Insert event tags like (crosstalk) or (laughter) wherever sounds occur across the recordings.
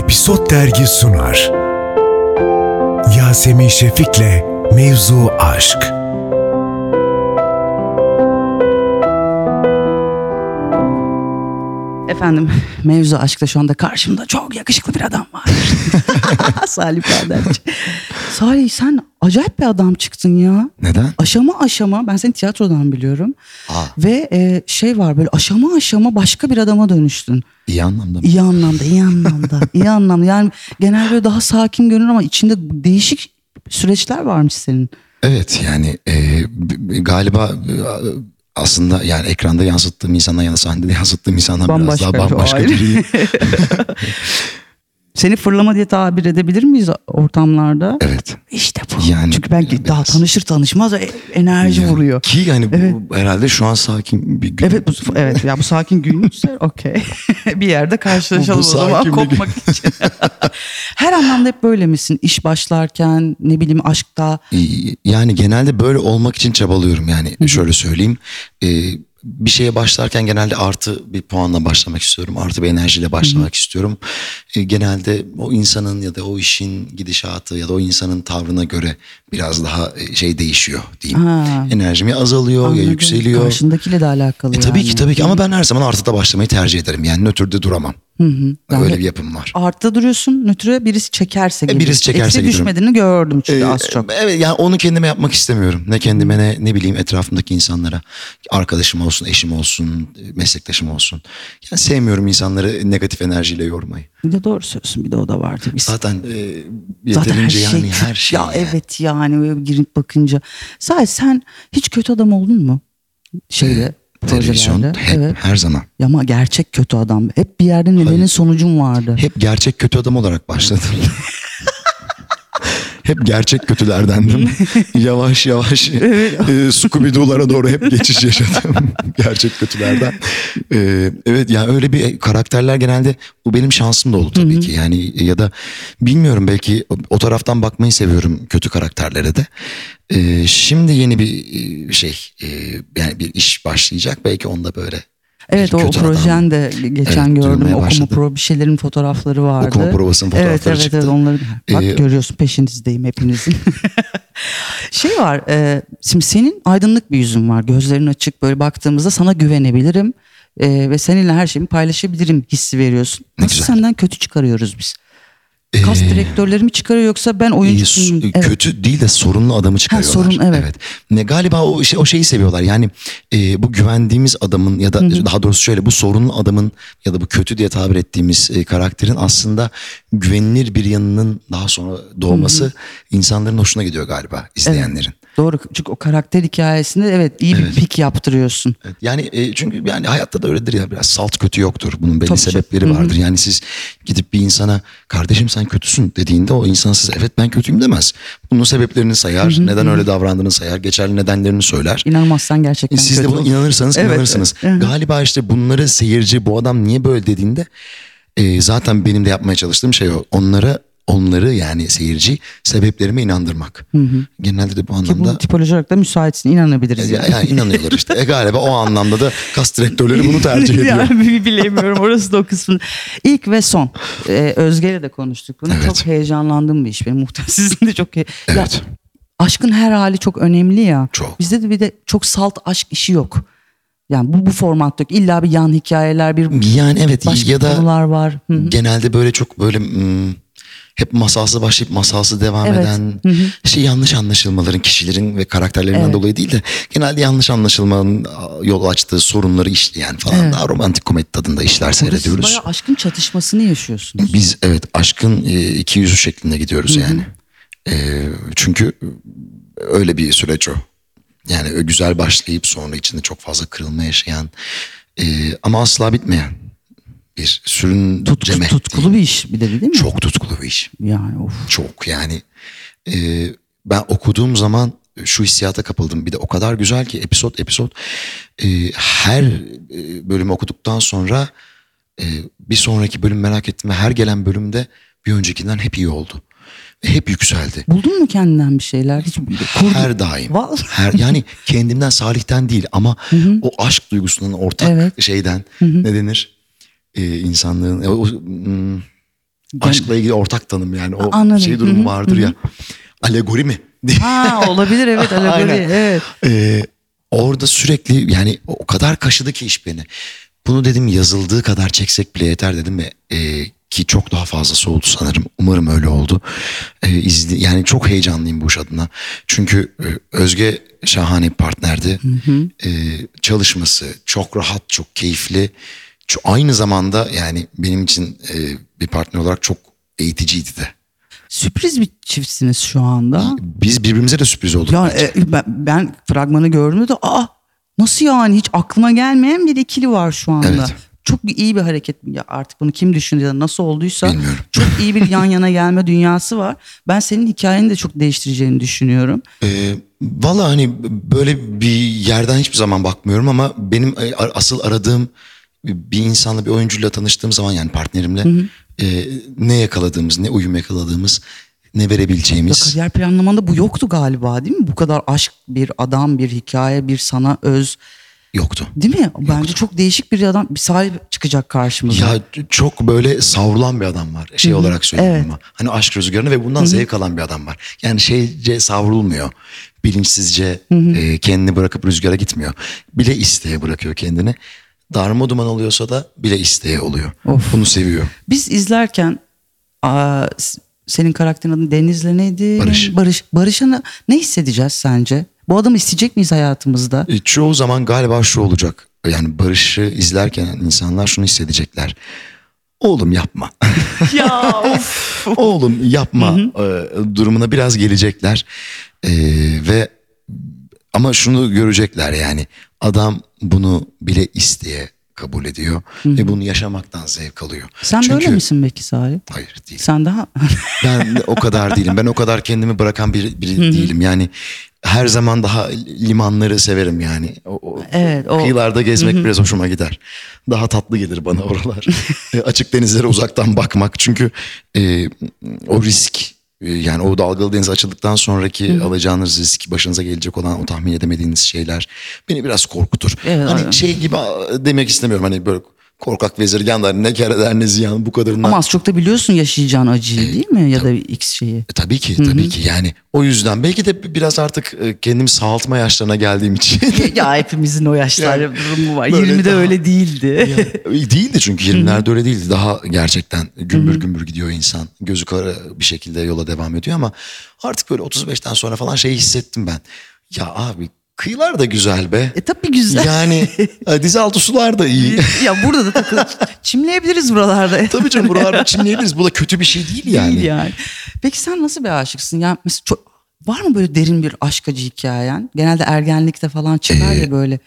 Episod Dergi sunar. Yasemin Şefik'le Mevzu Aşk. Efendim mevzu aşkta şu anda karşımda çok yakışıklı bir adam var. (laughs) (laughs) Salih Bademci. Salih sen acayip bir adam çıktın ya. Neden? Aşama aşama ben seni tiyatrodan biliyorum. Aa. Ve e, şey var böyle aşama aşama başka bir adama dönüştün. İyi anlamda mı? İyi anlamda, iyi anlamda, (laughs) iyi anlamda. Yani genel böyle daha sakin görünür ama içinde değişik süreçler varmış senin. Evet yani e, galiba e, aslında yani ekranda yansıttığım insandan ya da sahnede yansıttığım insandan Bambaşka, biraz daha bambaşka biriyim. (laughs) (laughs) Seni fırlama diye tabir edebilir miyiz ortamlarda? evet. İşte bu. Yani Çünkü ben biraz- daha tanışır tanışmaz e- enerji Yani vuruyor. Ki yani bu herhalde şu an sakin bir gün. Evet bu evet ya bu sakin günlükse (laughs) okey. (laughs) bir yerde karşılaşalım Bu- bu o zaman bir gün. kopmak için. (laughs) Her anlamda hep böyle misin? İş başlarken ne bileyim aşkta. Yani genelde böyle olmak için çabalıyorum. Yani şöyle söyleyeyim. e, bir şeye başlarken genelde artı bir puanla başlamak istiyorum. Artı bir enerjiyle başlamak istiyorum. E, genelde o insanın ya da o işin gidişatı ya da o insanın tavrına göre biraz daha e, şey değişiyor diyeyim. Ha. Enerjim ya azalıyor ya Anladım. yükseliyor. Karşındakiyle de alakalı E, tabii yani. ki tabii ki ama ben her zaman artıda başlamayı tercih ederim. Yani nötrde duramam. Yani Öyle bir yapım var. Artta duruyorsun nötre birisi çekerse gibi. E, birisi çekerse Eksi gidiyorum. düşmediğini gördüm çünkü Ee, az çok. Evet yani onu kendime yapmak istemiyorum. Ne kendime ne ne bileyim etrafımdaki insanlara. Arkadaşım olsun, eşim olsun, meslektaşım olsun. Yani sevmiyorum insanları negatif enerjiyle yormayı. Bir de doğru söylüyorsun bir de o da var tabii. Zaten e, Zaten yeterince her şey yani her (laughs) şey. Ya yani. evet yani girip bakınca. Sadece sen hiç kötü adam oldun mu? Şeyde Televizyon projelerde. hep Evet. her zaman. Ya ama gerçek kötü adam. Hep bir yerde nedenin sonucun vardı. Hep gerçek kötü adam olarak başladım. (laughs) hep gerçek kötülerdendim. (laughs) yavaş yavaş e, Scooby-Doo'lara doğru hep geçiş yaşadım. (laughs) gerçek kötülerden. E, evet yani öyle bir karakterler genelde bu benim şansım da oldu tabii ki. Yani ya da bilmiyorum belki o, taraftan bakmayı seviyorum kötü karakterlere de. E, şimdi yeni bir e, şey e, yani bir iş başlayacak belki onda böyle. Evet o, o projen de geçen Evet, gördüm. Okuma başladı. pro bir şeylerin fotoğrafları vardı. Okuma provasının evet, fotoğrafları evet, çıktı. Evet onları bak Ee, görüyorsun peşinizdeyim hepinizin. (laughs) şey var e, şimdi senin aydınlık bir yüzün var. Gözlerin açık böyle baktığımızda sana güvenebilirim. e, ve seninle her şeyimi paylaşabilirim hissi veriyorsun. Nasıl senden kötü çıkarıyoruz biz? Kas direktörleri mi çıkarıyor yoksa ben oyuncu? Evet. kötü değil de sorunlu adamı çıkarıyorlar. sorun, evet. Ne galiba o şey, o şeyi seviyorlar. Yani e, bu güvendiğimiz adamın ya da daha doğrusu şöyle bu sorunlu adamın ya da bu kötü diye tabir ettiğimiz e, karakterin aslında güvenilir bir yanının daha sonra doğması insanların hoşuna gidiyor galiba izleyenlerin. Doğru çünkü o karakter hikayesinde evet iyi bir pik yaptırıyorsun. Evet, Yani e, çünkü yani hayatta da öyledir ya biraz salt kötü yoktur. Bunun belli Tabii sebepleri vardır. Yani siz gidip bir insana kardeşim sen kötüsün dediğinde o insan size evet ben kötüyüm demez. Bunun sebeplerini sayar, neden öyle davrandığını sayar, geçerli nedenlerini söyler. İnanmazsan gerçekten Siz de buna olur. inanırsanız Evet, inanırsınız. evet. Galiba işte bunları seyirci bu adam niye böyle dediğinde e, zaten benim de yapmaya çalıştığım şey o. Onlara onları yani seyirci sebeplerime inandırmak. Genelde de bu Ki anlamda bu tipoloji olarak da müsaitsin inanabiliriz. ya, yani inanıyorlar işte. E galiba o anlamda da kas direktörleri bunu tercih (laughs) ediyor. yani bilemiyorum orası da o kısmı. İlk ve son. Ee, Özge'yle de konuştuk bunu. Evet. Çok heyecanlandığım bir iş benim muhtemelen. Sizin de çok he- Evet. Ya, aşkın her hali çok önemli ya. Çok. Bizde de bir de çok salt aşk işi yok. Yani bu bu formatta yok. İlla bir yan hikayeler, bir Yani evet başka ya da konular var. Hı hı. genelde böyle çok böyle hmm, hep masalsı başlayıp masalsı devam Evet. eden şey yanlış anlaşılmaların kişilerin ve karakterlerinden Evet. dolayı değil de genelde yanlış anlaşılmanın yol açtığı sorunları işleyen falan Evet. daha romantik komedi tadında işler Burada siz seyrediyoruz. bayağı aşkın çatışmasını yaşıyorsunuz. Biz evet aşkın e, iki yüzü şeklinde gidiyoruz yani. E, çünkü öyle bir süreç o. Yani ö- güzel başlayıp sonra içinde çok fazla kırılma yaşayan e, ama asla bitmeyen bir sürün Tutku, tutkulu bir iş bir de değil mi? Çok tutkulu bir iş. Yani of. Çok yani. e, ben okuduğum zaman şu hissiyata kapıldım. Bir de o kadar güzel ki episod episod e, her e, bölümü okuduktan sonra e, bir sonraki bölüm merak ettim ve her gelen bölümde bir öncekinden hep iyi oldu. Hep yükseldi. Buldun mu kendinden bir şeyler? Hiç kurdun. Her daim. Vallahi. Her yani kendimden Salih'ten değil ama o aşk duygusunun ortak Evet. şeyden ne denir? Ee, insanlığın o- o, hmm, aşkla ilgili ortak tanım yani o Anladım. şey Hı durumu hı, vardır ya. Alegori mi? Ha olabilir evet (laughs) alegori evet. Ee, orada sürekli yani o kadar kaşıdı ki iş beni. Bunu dedim yazıldığı kadar çeksek bile yeter dedim ve e, ki çok daha fazlası oldu sanırım. Umarım öyle oldu. E, izli, yani çok heyecanlıyım bu iş adına. Çünkü e, Özge şahane bir partnerdi. E, çalışması çok rahat, çok keyifli. Çok, aynı zamanda yani benim için e, bir partner olarak çok eğiticiydi de. Sürpriz bir çiftsiniz şu anda. Biz birbirimize de sürpriz olduk. Ya bence. e, ben, ben fragmanı gördüğümde de aa nasıl yani hiç aklıma gelmeyen bir ikili var şu anda. Evet. Çok iyi bir hareket. Ya artık bunu kim düşündü ya nasıl olduysa Bilmiyorum. çok iyi bir yan (laughs) yana gelme dünyası var. Ben senin hikayeni de çok değiştireceğini düşünüyorum. Ee, Valla hani böyle bir yerden hiçbir zaman bakmıyorum ama benim e, asıl aradığım bir insanla bir oyuncuyla tanıştığım zaman yani partnerimle e, ne yakaladığımız, ne uyum yakaladığımız, ne Ya verebileceğimiz kariyer planlamanda bu yoktu galiba değil mi? Bu kadar aşk bir adam, bir hikaye, bir sana öz. yoktu. Değil mi? Bence çok değişik bir adam, bir sahip çıkacak karşımıza. Ya çok böyle savrulan bir adam var. Şey olarak söyleyeyim evet. ama. Hani aşk rüzgarını ve bundan zevk alan bir adam var. Yani şeyce savrulmuyor. Bilinçsizce e, kendini bırakıp rüzgara gitmiyor. Bile isteye bırakıyor kendini. Darma duman oluyorsa da bile isteye oluyor. Of. Bunu seviyor. Biz izlerken aa, senin karakterin adı Deniz'le neydi? Barış. Barış. Barış'a ne- ne hissedeceğiz sence? Bu adamı isteyecek miyiz hayatımızda? E, çoğu zaman galiba şu olacak. Yani Barış'ı izlerken insanlar şunu hissedecekler. Oğlum yapma. (laughs) ya of. Oğlum yapma e, durumuna biraz gelecekler. E, ve ama şunu görecekler yani adam bunu bile isteye kabul ediyor ve bunu yaşamaktan zevk alıyor. Sen Çünkü, böyle misin peki Salih? Hayır değil. Sen daha... (laughs) Ben o kadar değilim. Ben o kadar kendimi bırakan biri, biri değilim. Yani her zaman daha limanları severim yani. O, o- Evet, o- Kıyılarda gezmek biraz hoşuma gider. Daha tatlı gelir bana oralar. (laughs) E, Açık denizlere uzaktan bakmak. Çünkü e, o risk yani o dalgalı deniz açıldıktan sonraki alacağınız risk, başınıza gelecek olan o tahmin edemediğiniz şeyler beni biraz korkutur. Evet, hani aynen. şey gibi demek istemiyorum hani böyle korkak vezirgan da ne kere der ne ziyan bu kadarından. Ama az çok da biliyorsun yaşayacağın acıyı değil mi? Ya da X şeyi. E, tabii ki tabii ki yani o yüzden belki de biraz artık e, kendimi sağaltma yaşlarına geldiğim için (laughs) ya hepimizin o yaşlar Yani durumu var. böyle 20'de daha- öyle değildi. değildi çünkü 20'lerde öyle değildi daha gerçekten gümbür gümbür gidiyor insan gözü kara bir şekilde yola devam ediyor ama artık böyle 35'ten sonra falan şeyi hissettim ben ya abi kıyılar da güzel be e tabii güzel. yani e, dizi altı sular da iyi (laughs) ya burada da takılıp çimleyebiliriz buralarda. (laughs) tabii canım buralarda çimleyebiliriz bu da kötü bir şey değil yani. Değil yani. Peki sen nasıl bir aşıksın? Ya mesela çok, var mı böyle derin bir aşk acı hikayen? Genelde ergenlikte falan çıkar ya böyle.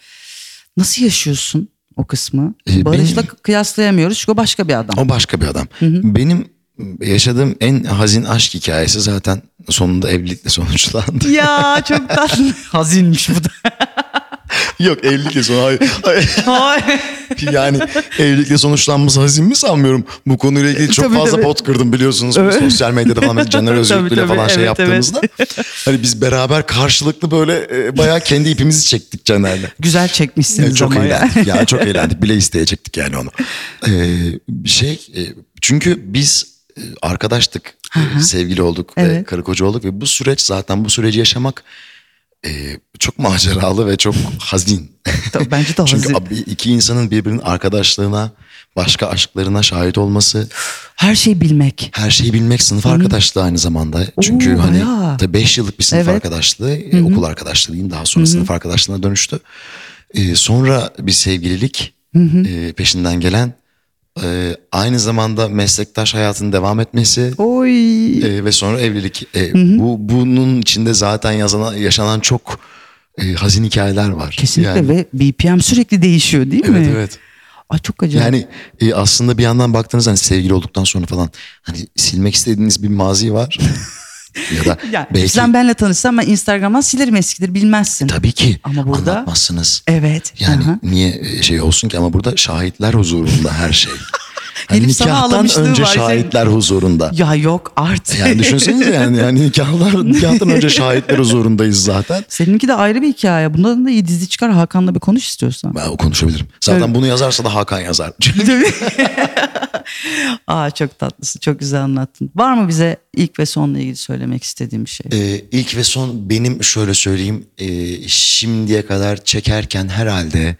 Nasıl yaşıyorsun o kısmı? Ee, Barış'la benim- kıyaslayamıyoruz çünkü o başka bir adam. O başka bir adam. Benim yaşadığım en hazin aşk hikayesi zaten sonunda evlilikle (laughs) sonuçlandı. ya çok tatlı. (laughs) Hazinmiş bu da. (laughs) Yok evlilikle son hayır. hayır. Yani evlilikle sonuçlanması hazin mi sanmıyorum. Bu konuyla ilgili çok Tabii, fazla tabii. pot kırdım biliyorsunuz. Bu Evet. Sosyal medyada falan Caner tabii, falan şey evet, yaptığımızda. Hani biz beraber karşılıklı böyle e, bayağı kendi ipimizi çektik Caner'le. Güzel çekmişsiniz Ya çok ama eğlendik ya çok eğlendik bile isteye çektik yani onu. Ee, şey e, çünkü biz e, arkadaştık e, sevgili olduk ve Evet. karı koca olduk ve bu süreç zaten bu süreci yaşamak e, çok maceralı ve çok hazin. Tabii, Bence de (laughs) Çünkü hazin. abi, iki insanın birbirinin arkadaşlığına başka aşklarına şahit olması Her şeyi bilmek. her şeyi bilmek sınıf arkadaşlığı aynı zamanda. Çünkü Oo, hani bayağı. 5 yıllık bir sınıf Evet. arkadaşlığı, e, okul arkadaşlığı diyeyim daha sonra sınıf arkadaşlığına dönüştü. E, sonra bir sevgililik e, peşinden gelen e, aynı zamanda meslektaş hayatın devam etmesi Oy. e, ve sonra evlilik. E, Bu bunun içinde zaten yazana, yaşanan çok e, hazin hikayeler var. Kesinlikle Yani- ve BPM sürekli değişiyor değil mi? Evet evet. Ay çok acayip. Yani e, aslında bir yandan baktığınız hani sevgili olduktan sonra falan hani silmek istediğiniz bir mazi var. (laughs) ya da Yani belki sen benle tanışsan ben Instagram'dan silerim eskidir bilmezsin. tabii ki Ama burada- anlatmazsınız. Evet. Yani aha. niye e, şey olsun ki ama burada şahitler huzurunda her şey. (laughs) Hani Gelip sana önce var şahitler huzurunda. Ya yok artık. Yani düşünsenize yani, yani nikahlar, nikahtan önce (laughs) şahitler huzurundayız zaten. Seninki de ayrı bir hikaye. Bundan da iyi dizi çıkar Hakan'la bir konuş istiyorsan. Ben konuşabilirim. Zaten bunu yazarsa da Hakan yazar. (laughs) Aa çok tatlısın. Çok güzel anlattın. Var mı bize ilk ve sonla ilgili söylemek istediğim bir şey? Ee, ilk ve son benim şöyle söyleyeyim e, şimdiye kadar çekerken herhalde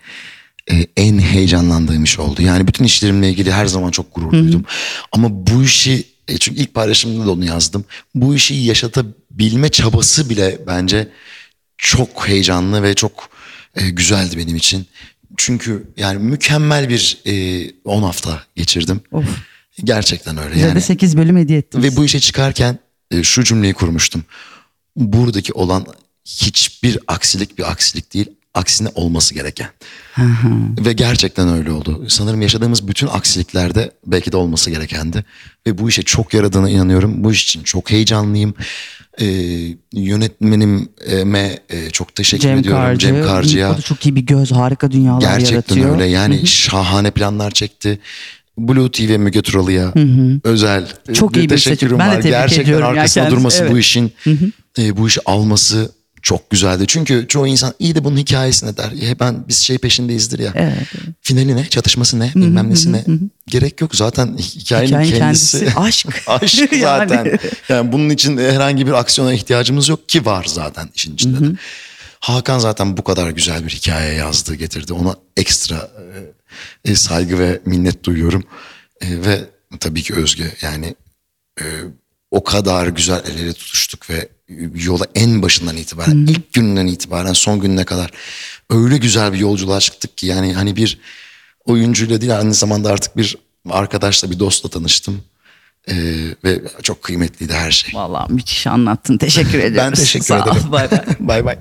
e, en heyecanlandığım iş oldu. Yani bütün işlerimle ilgili her zaman çok gurur duydum. Ama bu işi e, çünkü ilk paylaşımda da onu yazdım. Bu işi yaşatabilme çabası bile bence çok heyecanlı ve çok e, güzeldi benim için. Çünkü yani mükemmel bir 10 hafta geçirdim. Of. Gerçekten öyle. Bize yani. de 8 bölüm hediye ettin. Ve bu işe çıkarken e, şu cümleyi kurmuştum. Buradaki olan hiçbir aksilik bir aksilik değil. Aksine olması gereken. Ve gerçekten öyle oldu. Sanırım yaşadığımız bütün aksiliklerde belki de olması gerekendi. Ve bu işe çok yaradığına inanıyorum. Bu iş için çok heyecanlıyım. Ee, yönetmenime e, çok teşekkür Cem ediyorum. Karcı. Cem Karcı'ya. O da çok iyi bir göz, harika dünyalar Gerçekten yaratıyor. öyle. Yani şahane planlar çekti. Blue TV Müge Turalı'ya özel Çok bir iyi bir teşekkürüm seçim. Ben de var. tebrik Gerçekten ediyorum arkasında durması bu Evet. işin e, bu işi alması çok güzeldi. Çünkü çoğu insan iyi de bunun hikayesine der. Ya ben biz şey peşindeyizdir ya. Evet. Finali ne? Çatışması ne? Bilmem nesi ne? Gerek yok. Zaten hikayenin, Hikayenin kendisi, kendisi (laughs) aşk. aşk (laughs) Yani. zaten. yani bunun için herhangi bir aksiyona ihtiyacımız yok ki var zaten işin içinde de. Hakan zaten bu kadar güzel bir hikaye yazdı, getirdi. Ona ekstra e, e, saygı ve minnet duyuyorum. E, ve tabii ki Özge yani e, o kadar güzel el ele tutuştuk ve yola en başından itibaren, ilk günden itibaren son gününe kadar öyle güzel bir yolculuğa çıktık ki yani hani bir oyuncuyla değil aynı zamanda artık bir arkadaşla bir dostla tanıştım. E, ve çok kıymetliydi her şey. Vallahi müthiş anlattın. Teşekkür ederim. Ben teşekkür Sağ ederim. Bay bay. (laughs) bay bay.